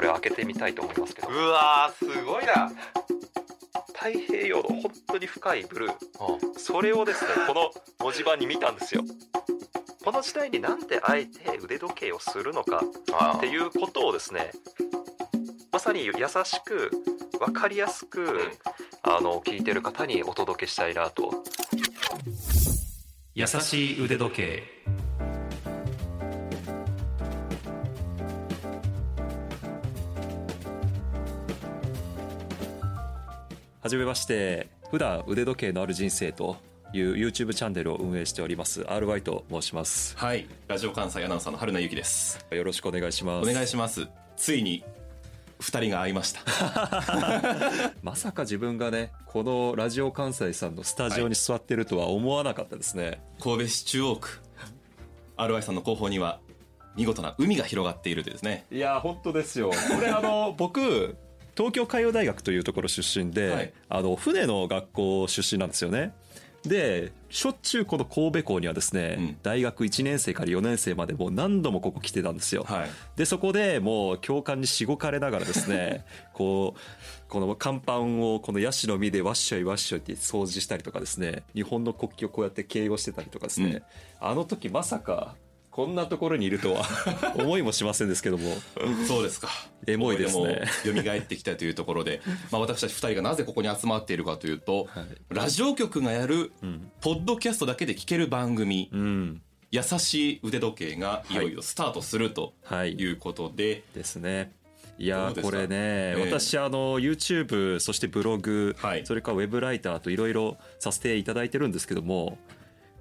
これ開けてみたいと思いますけど。うわーすごいな。太平洋の本当に深いブルー。それをですねこの文字盤に見たんですよ。この時代になんであえて腕時計をするのかあっていうことをですねまさに優しく分かりやすく、あの聞いてる方にお届けしたいなと。優しい腕時計はじめまして普段腕時計のある人生という YouTube チャンネルを運営しております RY と申します。はいラジオ関西アナウンサーの春名由紀です。よろしくお願いしまおす願いします。ついに二人が会いました。まさか自分がねこのラジオ関西さんのスタジオに座ってるとは思わなかったですね、神戸市中央区 RY さんの後方には見事な海が広がっているですね。い、や本当ですよ。これあの僕東京海洋大学というところ出身で、はい。あの船の学校出身なんですよね。でしょっちゅうこの神戸港にはですね、うん。大学1年生から4年生までもう何度もここ来てたんですよ、はい。でそこでもう教官にしごかれながらですね こうこの甲板をこのヤシの実でワッショイワッショイって掃除したりとかですね日本の国旗をこうやって形容してたりとかですね、あの時まさかこんなところにいるとは。思いもしませんですけども。そうですか。エモいですね。思い出も蘇ってきたというところで、まあ、私たち二人がなぜここに集まっているかというと、はい。ラジオ局がやるうん、ポッドキャストだけで聞ける番組うん、「優しい腕時計」がい。よいよスタートするとはい。いうことで、ですね。いやーどうですか？これね、ええ。私あの YouTube そしてブログ、はい。それからウェブライターといろいろさせていただいてるんですけども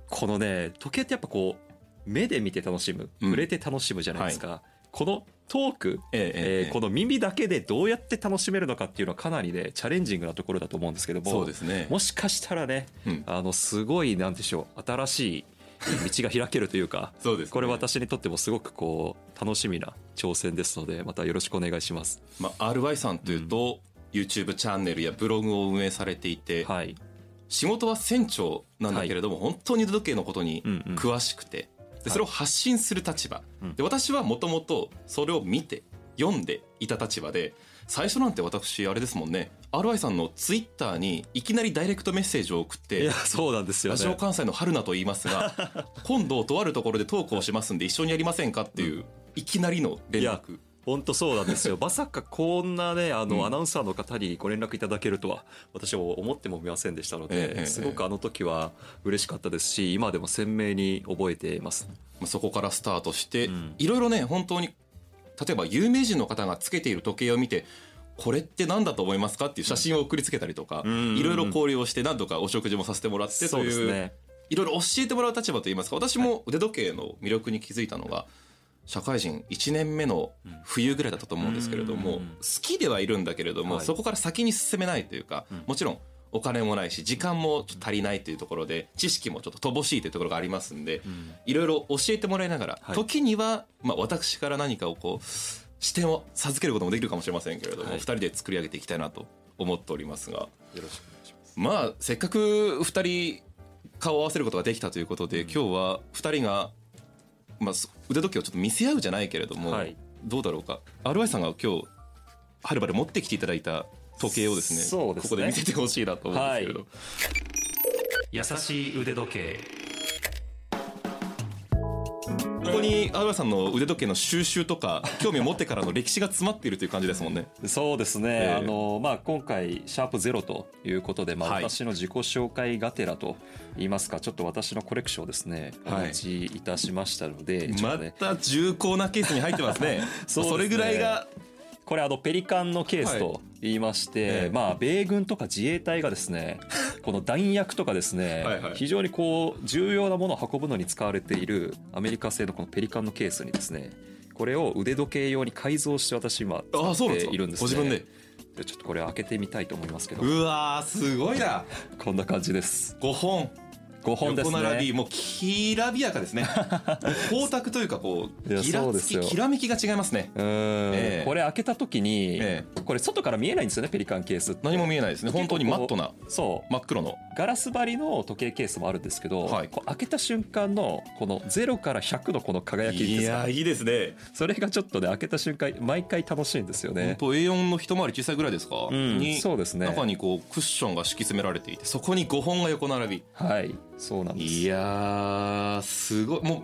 このね時計ってやっぱこう目で見て楽しむうん。触れて楽しむじゃないですか、このトーク、えええええーこの耳だけでどうやって楽しめるのかっていうのはかなりねチャレンジングなところだと思うんですけどもそうですね。もしかしたらねうん。あのすごいなんでしょう新しい道が開けるというかそうですね。これ私にとってもすごくこう楽しみな挑戦ですのでまたよろしくお願いします。まあ、RY さんというと、YouTube チャンネルやブログを運営されていて、はい、仕事は船長なんだけれども、本当に腕時計のことにうんうん。詳しくて、でそれを発信する立場、うん。で私はもともとそれを見て読んでいた立場で最初なんて私あれですもんね。RY さんのツイッターにいきなりダイレクトメッセージを送っていやそうなんですよラジオね。関西の春菜と言いますが 今度とあるところでトークをしますんで一緒にやりませんかっていう、いきなりの連絡本当そうなんですよ。まさかこんなねあの、うんアナウンサーの方にご連絡いただけるとは私は思ってもみませんでしたので、ええすごくあの時は嬉しかったですし今でも鮮明に覚えています。まあそこからスタートして、うんいろいろね本当に例えば有名人の方がつけている時計を見てこれって何だと思いますかっていう写真を送りつけたりとか、うんいろいろ交流をして何とかお食事もさせてもらってそといううですね。いろいろ教えてもらう立場といいますか私も腕時計の魅力に気づいたのが社会人1年目の冬ぐらいだったと思うんですけれども、うん。好きではいるんだけれども、はい。そこから先に進めないというか、うん。もちろんお金もないし時間も足りないというところで知識もちょっと乏しいというところがありますんで、うん。いろいろ教えてもらいながら、はい。時には、まあ、私から何かをこう視点を授けることもできるかもしれませんけれども、はい。二人で作り上げていきたいなと思っておりますが。よろしくお願いします。まあせっかく二人顔を合わせることができたということで、うん。今日は二人が、まあ、そ腕時計をちょっと見せ合うじゃないけれども、はい。どうだろうか。RY さんが今日はるばる持ってきていただいた時計をですねね。ここで見せてほしいなと思うんですけれど、優しい腕時計。ここに RY さんの腕時計の収集とか興味を持ってからの歴史が詰まっているという感じですもんね。そうですね、ええ。あのまあ、今回シャープゼロということで、まあ、はい。私の自己紹介がてらと言いますかちょっと私のコレクションをですねおはい。持ちいたしましたので、ちょっまた重厚なケースに入ってますね。そすね。れぐらいが。これあのペリカンのケースはい。と言いまして、ええ。まあ米軍とか自衛隊がですねこの弾薬とかですねはいはい。非常にこう重要なものを運ぶのに使われているアメリカ製のこのペリカンのケースにですねこれを腕時計用に改造して私今使っているんですね。ご自分で？でちょっとこれ開けてみたいと思いますけど。うわーすごいな。こんな感じです。5本5本ですね。横並びもうきらびやかですね。光沢というかこういやギラそうですよ。つききらめきが違いますね。うん、ええ。これ開けた時に、えこれ外から見えないんですよねペリカンケース何も見えないですね。本当にマットなそう。真っ黒の。ガラス張りの時計ケースもあるんですけど、はい。こう開けた瞬間のこの0から100のこの輝きですか。いいですね。それがちょっとね開けた瞬間毎回楽しいんですよね。本当 A4 の一回り小さいぐらいですか、うんにそうですね。中にこうクッションが敷き詰められていてそこに5本が横並び。はいそうなんです。いやーすごい。もう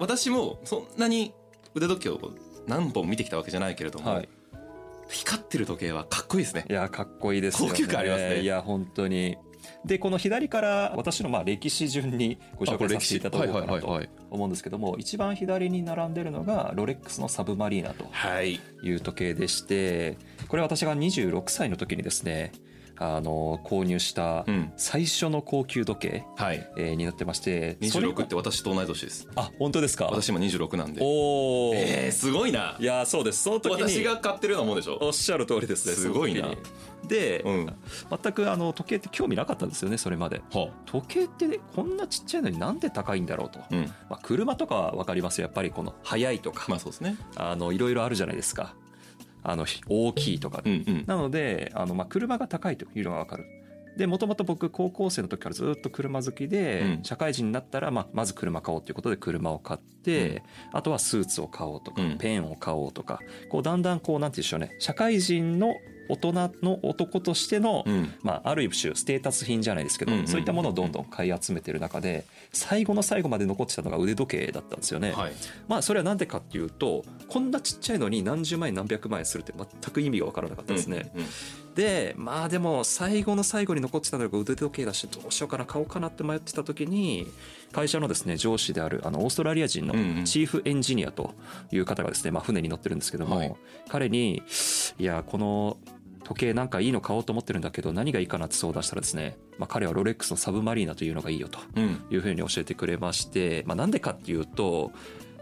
私もそんなに腕時計を何本見てきたわけじゃないけれども、はい。光ってる時計はかっこいいですね。いやかっこいいですよね。高級感ありますね。いや本当に。でこの左から私のまあ歴史順にご紹介させていただこうかなとはい思うんですけども一番左に並んでるのがロレックスのサブマリーナとはい。いう時計でしてこれ私が26歳の時にですねあの購入したうん。最初の高級時計、はい。えーになってましてそれが26って私と同い年です。あ本当ですか？私今26なんで。おお、えー、すごいな。いやそうです。その時に私が買ってるようなもんでしょ。おっしゃる通りですねすごいな。その時に。で、うん。全くあの時計って興味なかったんですよねそれまで。は時計ってねこんなちっちゃいのになんで高いんだろうと、うん。まあ、車とかは分かりますよ。やっぱりこの速いとか、まあそうですね。あのいろいろあるじゃないですかあの大きいとか、うんうん。なのであの、まあ、車が高いというのが分かる。でもともと僕高校生の時からずっと車好きで、うん。社会人になったら、まあ、まず車買おうということで車を買って、あとはスーツを買おうとか、うん。ペンを買おうとかこうだんだんこうなんて言うんでしょうね。社会人の大人の男としての、うん。まあ、ある一種ステータス品じゃないですけど、うんうんうんそういったものをどんどん買い集めてる中で最後の最後まで残ってたのが腕時計だったんですよね。はい。まあそれはなんでかっていうとこんなちっちゃいのに何十万円何百万円するって全く意味が分からなかったですね。うんうんでまあでも最後の最後に残ってたのが腕時計だしどうしようかな買おうかなって迷ってた時に会社のですね上司であるあのオーストラリア人のチーフエンジニアという方がですね、まあ、船に乗ってるんですけども、はい。彼に「いやこの時計なんかいいの買おうと思ってるんだけど何がいいかなって相談したらですね、まあ、彼はロレックスのサブマリーナというのがいいよとうん。いうふうに教えてくれまして、まあ、なんでかっていうと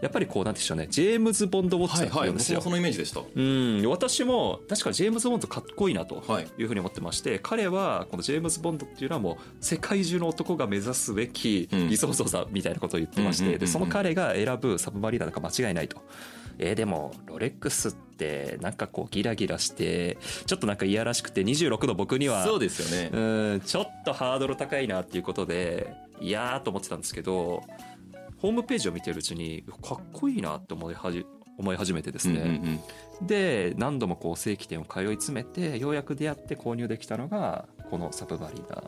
やっぱりこうなんでしょうね。ジェームズ・ボンド・ウォッチだんですよ。僕もそのイメージでした。うん。私も確かジェームズ・ボンドかっこいいなとはい。いうふうに思ってまして彼はこのジェームズ・ボンドっていうのはもう世界中の男が目指すべきうん。理想像だみたいなことを言ってましうんうんでその彼が選ぶサブマリーナだから間違いないと。えーでもロレックスってなんかこうギラギラしてちょっとなんかいやらしくて26の僕にはそうですよね。うんちょっとハードル高いなっていうことでいやーと思ってたんですけどホームページを見てるうちにかっこいいなって思いはじ思い始めてですね、うんうんうん。で何度もこう正規店を通い詰めてようやく出会って購入できたのがこのサブマリーナ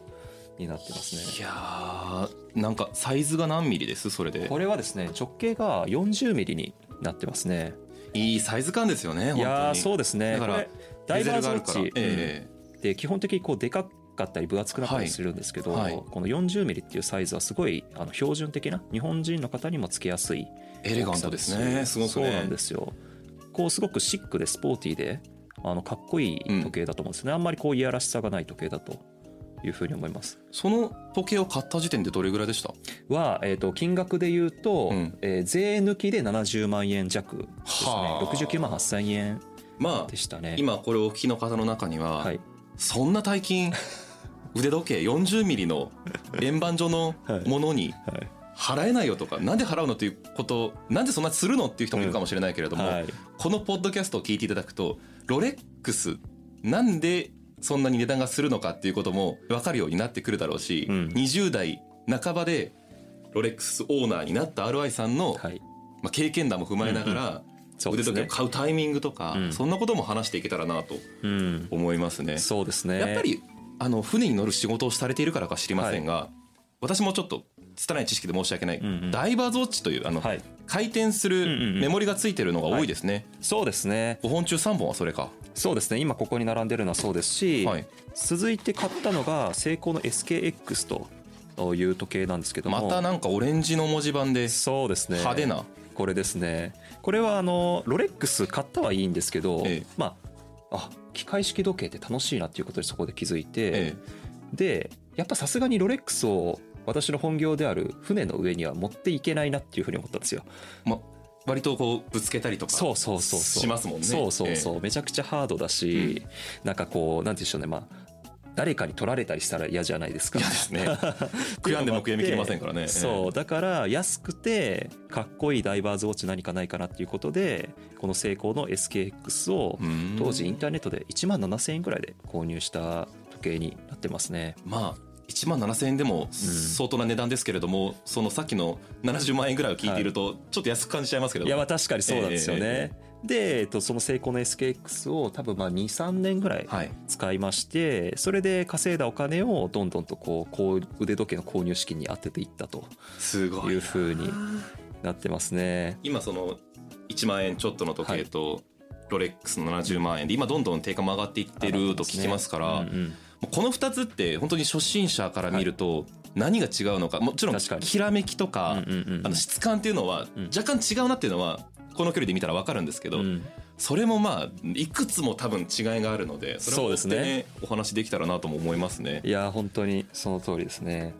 になってますね。いやーなんかサイズが何ミリです？それで。これはですね直径が40ミリになってますね。いいサイズ感ですよねいやーそううですね。だからダイバーズウォッチ、ベゼルがあるから。えうん。で基本的にこうでかかったり分厚くなったりするんですけど、はい。はい。この40ミリっていうサイズはすごいあの標準的な日本人の方にもつけやすいえエレガントですね。すごくね。そうなんですよ。こうすごくシックでスポーティーであのかっこいい時計だと思うんですね、あんまりこういやらしさがない時計だというふうに思います。その時計を買った時点でどれぐらいでした？は、えー、と金額で言うと、うん。えー税抜きで70万円弱ですね。はあ。69万8000円まあでしたね。今これをお聞きの方の中には、はい。そんな大金腕時計40ミリの円盤状のものにはい。払えないよとかなんで払うのっていうことなんでそんなするのっていう人もいるかもしれないけれども、はい。このポッドキャストを聞いていただくとロレックスなんでそんなに値段がするのかっていうことも分かるようになってくるだろうし、うん。20代半ばでロレックスオーナーになった RI さんの、はい。まあ、経験談も踏まえながら、腕時計を買うタイミングとか、うん。そんなことも話していけたらなとうん。思いますね。そうですね。やっぱりあの船に乗る仕事をされているからか知りませんが、私もちょっと拙い知識で申し訳ない、んうん。ダイバーズウォッチというあの、はい。回転すうんうんうるん。メモリがついてるのが多いですね、そうですね。5本中3本はそれか。そうですね。今ここに並んでるのはそうですし、はい。続いて買ったのがセイコーの SKX という時計なんですけども。またなんかオレンジの文字盤でそうですね。派手な、これですね。これはあのロレックス買ったはいいんですけど、ええ。まああ機械式時計って楽しいなっていうことでそこで気づいて、えでやっぱさすがにロレックスを私の本業である船の上には持っていけないなっていうふうに思ったんですよ。えま、割とこうぶつけたりとかそうそうそうそう。しますもんね。そうそうそう、えめちゃくちゃハードだし、なんかこうなんて言うんでしょうね。まあ誰かに取られたりしたら嫌じゃないですか。嫌ですね。悔やんでも悔やみきれませんからね。そうだから安くてかっこいいダイバーズウォッチ何かないかなっていうことでこのセイコーの SKX をうん。当時インターネットで1万7000円ぐらいで購入した時計になってますね。まあ1万7000円でも相当な値段ですけれども、そのさっきの70万円ぐらいを聞いているとちょっと安く感じちゃいますけど。いやまあ確かにそうなんですよね、えで、えっと、そのセイコーの SKX を多分まあ23年ぐらいはい。使いましてそれで稼いだお金をどんどんとこうこう腕時計の購入資金に当てていったと。すごいいうふうになってますね。今その1万円ちょっとの時計と、ロレックスの70万円で今どんどん定価も上がっていってると聞きますからうんうん。もうこの2つって本当に初心者から見ると何が違うのか。もちろんきらめきとかあの質感っていうのはうん。若干違うなっていうのはこの距離で見たら分かるんですけど、うん。それもまあいくつも多分違いがあるのでそれを追ってそうですね。お話できたらなとも思いますね。いや本当にその通りですね。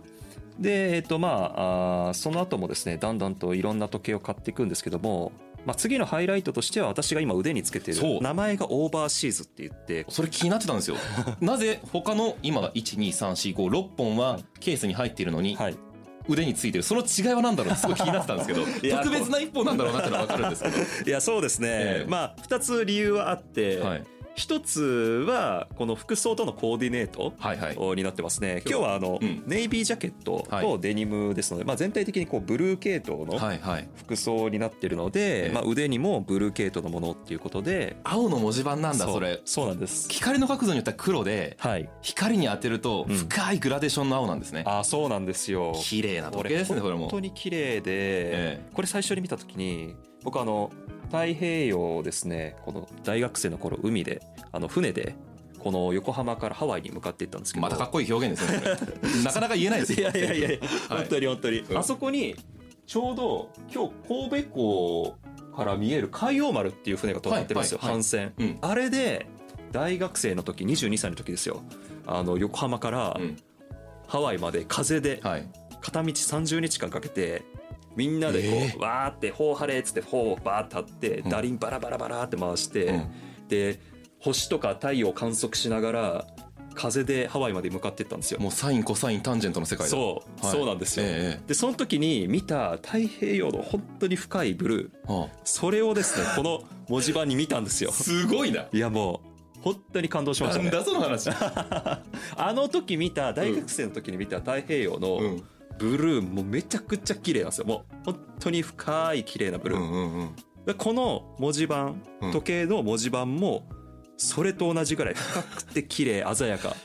でえっとまあその後もですねだんだんといろんな時計を買っていくんですけども、まあ、次のハイライトとしては私が今腕につけてる名前がオーバーシーズって言ってそれ気になってたんですよ。なぜ他の今が12345本はケースに入っているのにはい。腕についてる？その違いは何だろう？ってすごい気になってたんですけど。特別な一本なんだろうなってのは分かるんですけど。いやそうですね、ええ。まあ2つ理由はあって、はい一つはこの服装とのコーディネートはいはい。になってますね。今日はあの、うん。ネイビージャケットとデニムですので、まあ、全体的にこうブルー系統のはいはい。服装になってるので、ええ。まあ、腕にもブルー系統のものっていうことで。青の文字盤なんだう。それ。そうなんです。光の角度によっては黒ではい。光に当てるとうん。深いグラデーションの青なんですね、あそうなんですよ。綺麗な時これ計ですねこれも本当に綺麗で、え。これ最初に見た時に僕あの太平洋ですねこの大学生の頃海であの船でこの横浜からハワイに向かっていったんですけど。またかっこいい表現ですね なかなか言えないですいよ。やいやいやいや、はい。本当に本当に、うん。あそこにちょうど今日神戸港から見える海洋丸っていう船が止まってるんですよ、はいはいはい。帆船、うん。あれで大学生の時22歳の時ですよ。あの横浜からうん。ハワイまで風ではい。片道30日間かけてみんなでこう、えわーって「ほう晴れ」っつってほうバーってうん。ダリンバラバラバラって回して、うん。で星とか太陽を観測しながら風でハワイまで向かっていったんですよ。もうサインコサインタンジェントの世界だそう、はい。そうなんですよ、ええでその時に見た太平洋の本当に深いブルーはそれをですね この文字盤に見たんですよ。あすごいな。いやもう本当に感動しましなんたねだその話。あの時見た大学生の時に見た太平洋のうんブルーもうめちゃくちゃ綺麗なんですよ。もう本当に深い綺麗なブルー、うんうんうん。でこの文字盤うん時計の文字盤もそれと同じぐらい深くて綺麗鮮やか。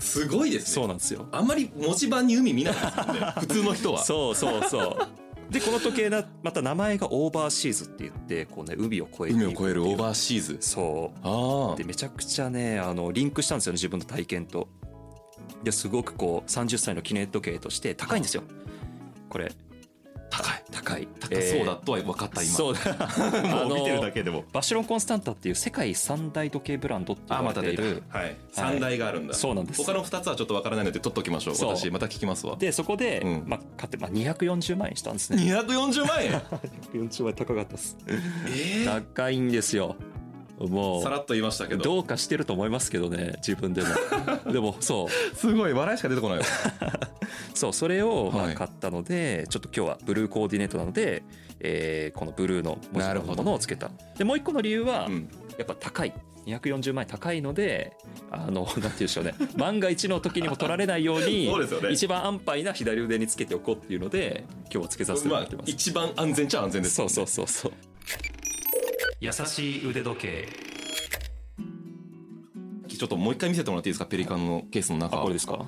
すごいですね。そうなんですよ。あんまり文字盤に海見ないですもんね。普通の人はそうそうそう。でこの時計なまた名前がオーバーシーズって言ってこうね海を越えて海を越えるオーバーシーズ。そう。ああでめちゃくちゃねあのリンクしたんですよね自分の体験とですごくこう30歳の記念時計として高いんですよ。これ。高い。高い。高そうだとは分かった今。そうだ。もう見てるだけでも。バシロンコンスタンタっていう世界三大時計ブランドって言われてい。るはい。三大があるんだ。そうなんです。他の二つはちょっと分からないので取っときましょう。そう。私また聞きますわ。でそこで、うん。まあ、買って、まあ、240万円したんですね。240万円？240万円高かったです。ええ高いんですよもうさらっと言いましたけど。どうかしてると思いますけどね自分でも。でもそう。すごい笑いしか出てこないわ。そうそれをまはい。あ買ったので、ちょっと今日はブルーコーディネートなので、えーこのブルーの文字のなるほどものをつけた。でもう一個の理由は、うん。やっぱ高い。240万円高いのであの なんて言うんでしょうね。万が一の時にも取られないようにそうですよね。一番安牌な左腕につけておこうっていうので今日はつけさせてもまあらってます、一番安全っちゃ安全ですそうそうそうそう優しい腕時計。ちょっともう一回見せてもらっていいですかペリカンのケースの中。あこれですか？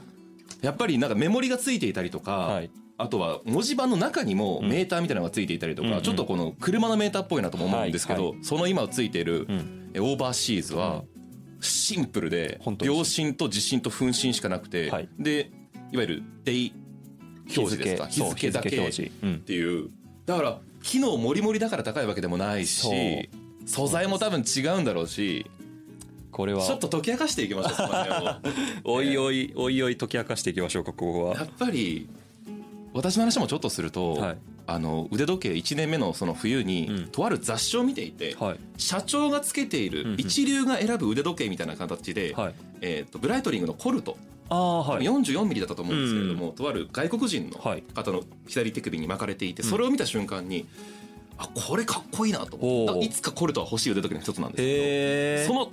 やっぱりなんかメモリがついていたりとか、はい。あとは文字盤の中にもメーターみたいなのがついていたりとか、うんうん。ちょっとこの車のメーターっぽいなとも思うんですけど、はい。その今ついているうん。えオーバーシーズはシンプルで秒針と時針と分針しかなくて、はい。でいわゆるデイ表示ですか？日付だけっていう。だから機能もりもりだから高いわけでもないし素材も多分違うんだろうしこれは。ちょっと解き明かしていきましょうその辺を。おいおいおいおい解き明かしていきましょうかここは。やっぱり私の話もちょっとすると、はい。あの腕時計1年目のその冬に、うん。とある雑誌を見ていて、はい。社長がつけていうんうん。る一流が選ぶ腕時計みたいな形で、はい。えー、とブライトリングのコルト、ああはい。44ミリだったと思うんですけれども、とある外国人のはい。方の左手首に巻かれていて、うん。それを見た瞬間にあこれかっこいいなと思って。あいつかコルトは欲しい腕時計の一つなんですけどその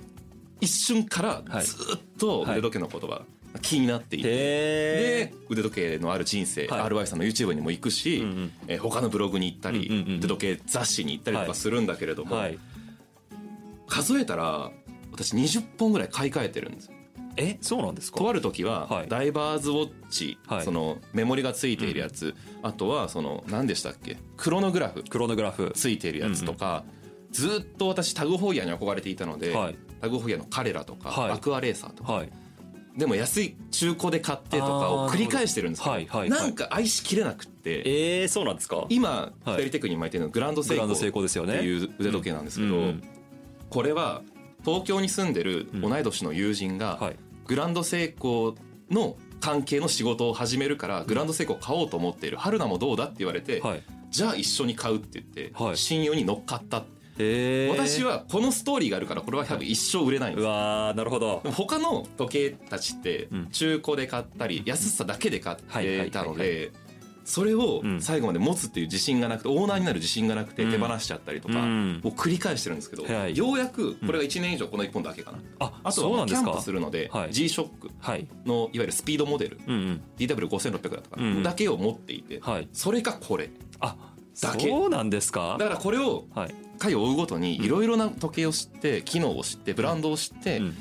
一瞬からはい。ずっと腕時計のことが気になっていて。へで腕時計のある人生、はい。RY さんの YouTube にも行くし、うんうんえー他のブログに行ったり、うんうんうん腕時計雑誌に行ったりとかするんだけれども、はい。数えたら私20本ぐらい買い替えてるんですよえそうなんですか？とある時は、はい。ダイバーズウォッチ、はい。そのメモリがついているやつ、あとはその何でしたっけ？クロノグラフ。クロノグラフ。ついているやつとか、ずっと私タグホイヤーに憧れていたので、はい。タグホイヤーの彼らとか、はい。アクアレーサーとか。はい。でも安い中古で買ってとかを繰り返してるんですけどはいはいはい。なんか愛しきれなくってえー、そうなんですか？今はい左手首に巻いてるのグランドセンドセイコーですよね。っていう腕時計なんですけど、うんうんこれは東京に住んでる同い年の友人が、はいグランドセイコーの関係の仕事を始めるからグランドセイコー買おうと思っている。春菜もどうだって言われて、はい。じゃあ一緒に買うって言って、はい。親友に乗っかった、えー、私はこのストーリーがあるからこれは多分一生売れないんでうすわーなるほど。他の時計たちってうん。中古で買ったり安さだけで買っはいはいはいてたのでそれをうん。最後まで持つっていう自信がなくてオーナーになる自信がなくてうん。手放しちゃったりとかうん。を繰り返してるんですけどはい。ようやくこれが1年以上この1本だけかな。ああとはキャンプするのではい。G ショックはい。のいわゆるスピードモデル。うんうん。DW5600 だったかだけを持っていてはい。それがこれ。あだけ。そうなんですか？だからこれをはい。回を追うごとにいろいろな時計を知って機能を知ってブランドを知ってうん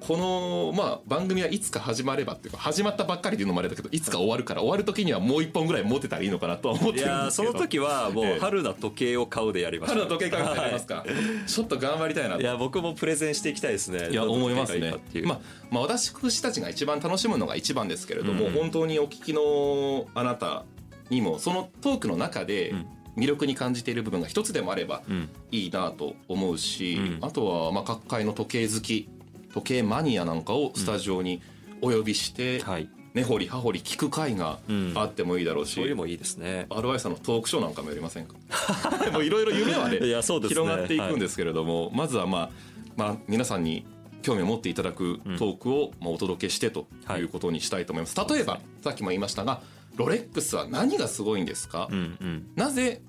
このまあ番組はいつか始まればっていうか始まったばっかりでいうのもあれだけどいつか終わるから終わる時にはもう一本ぐらい持ってたらいいのかなとは思っているんですけど。やーその 時はもええう春な時計を買うでやりましょう春の時計買いありますか、ちょっと頑張りたいなと。いや僕もプレゼンしていきたいですね。いや思いますねまあ、まあ私たちが一番楽しむのが一番ですけれども、うん。本当にお聞きのあなたにもそのトークの中でうん。魅力に感じている部分が一つでもあればうん。いいなと思うし、うん。あとはまあ各界の時計好き時計マニアなんかをスタジオにお呼びして、はい。根掘り葉掘り聞く会がうん。あってもいいだろうし、そういうのもいいですね。RY さんのトークショーなんかもやりませんか？もういろいろ夢はね ね。広がっていくんですけれども、まずはまあ、まあ、皆さんに興味を持っていただくトークをまあお届けしてとい。うことにしたいと思います、例えばさっきも言いましたがロレックスは何がすごいんですか、うんうん。なぜ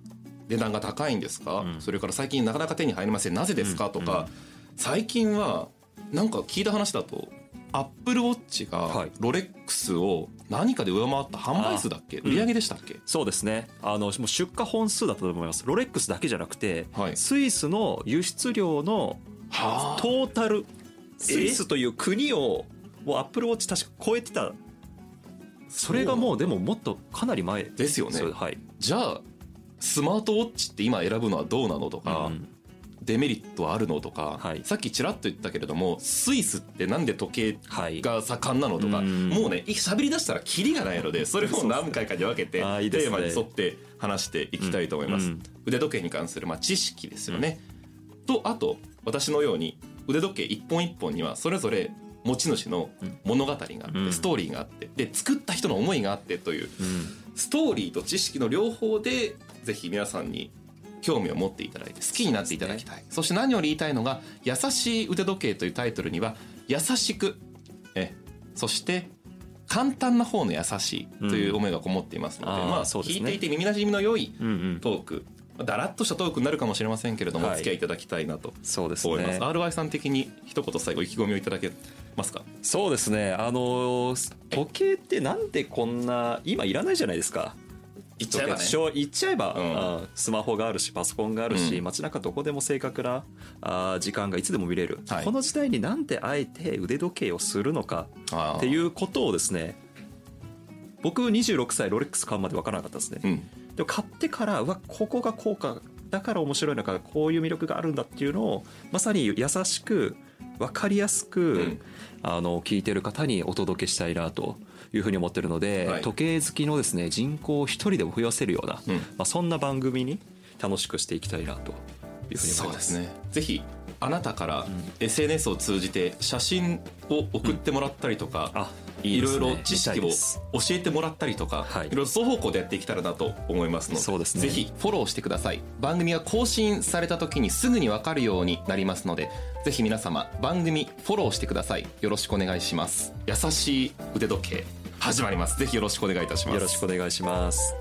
値段が高いんですか、うん。それから最近なかなか手に入りません。なぜですか？とか、うん。最近はなんか聞いた話だとアップルウォッチがはい。ロレックスを何かで上回った販売数だっけ？うん売り上げでしたっけ、そうですね。あのもう出荷本数だったと思います。ロレックスだけじゃなくて、はい。スイスの輸出量のはあ。トータルスイスという国をもうアップルウォッチ確か超えてた。それがもうでももっとかなり前。ですよね。はい。じゃあスマートウォッチって今選ぶのはどうなのとか、うんデメリットはあるのとか、はい。さっきちらっと言ったけれどもスイスってなんで時計はい。が盛んなのとか、うん。もうね喋り出したらキリがないのでそれを何回かに分けてテーマに沿って話していきたいと思います、うん。うん腕時計に関するまあ知識ですよね、とあと私のように腕時計一本一本にはそれぞれ持ち主の物語があって、うん。ストーリーがあってで作った人の思いがあってといううん。ストーリーと知識の両方でぜひ皆さんに興味を持っていただいて好きになっていただきたい。そ,、して何より言いたいのが「優しい腕時計」というタイトルには優しくえそして簡単な方の優しいという思いがこもっていますので、うん。まあそうですね。聞いていて耳なじみの良いうんうん。トーク。だらっとしたトークになるかもしれませんけれども、はい。お付き合いいただきたいなとそうです思います、ね RY さん的に一言最後意気込みをいただけますか？そうですね。あの時計ってなんでこんな今いらないじゃないですか言っちゃえばね。言っちゃえば、うん。あスマホがあるしパソコンがあるし、うん。街中どこでも正確なあ時間がいつでも見れる、はい。この時代になんであえて腕時計をするのかっていうことをですね僕26歳ロレックス買うまで分からなかったですね、うん。でも買ってからうわここがこうかだから面白いのかこういう魅力があるんだっていうのをまさに優しく分かりやすく、ん。あの聞いてる方にお届けしたいなというふうに思ってるので、はい。時計好きのですね人口を一人でも増やせるような、うん。まあ、そんな番組に楽しくしていきたいなというふうに思そいうまですすね。ぜひあなたから SNS を通じて写真を送ってもらったりとか、あいいろいろ知識を教えてもらったりとか、はい。い、ろいろ双方向でやっていけたらなと思いますのでそうですね。ぜひフォローしてください。番組が更新された時にすぐに分かるようになりますのでぜひ皆様番組フォローしてください。よろしくお願いします。優しい腕時計始まります。ぜひよろしくお願いいたします。よろしくお願いします。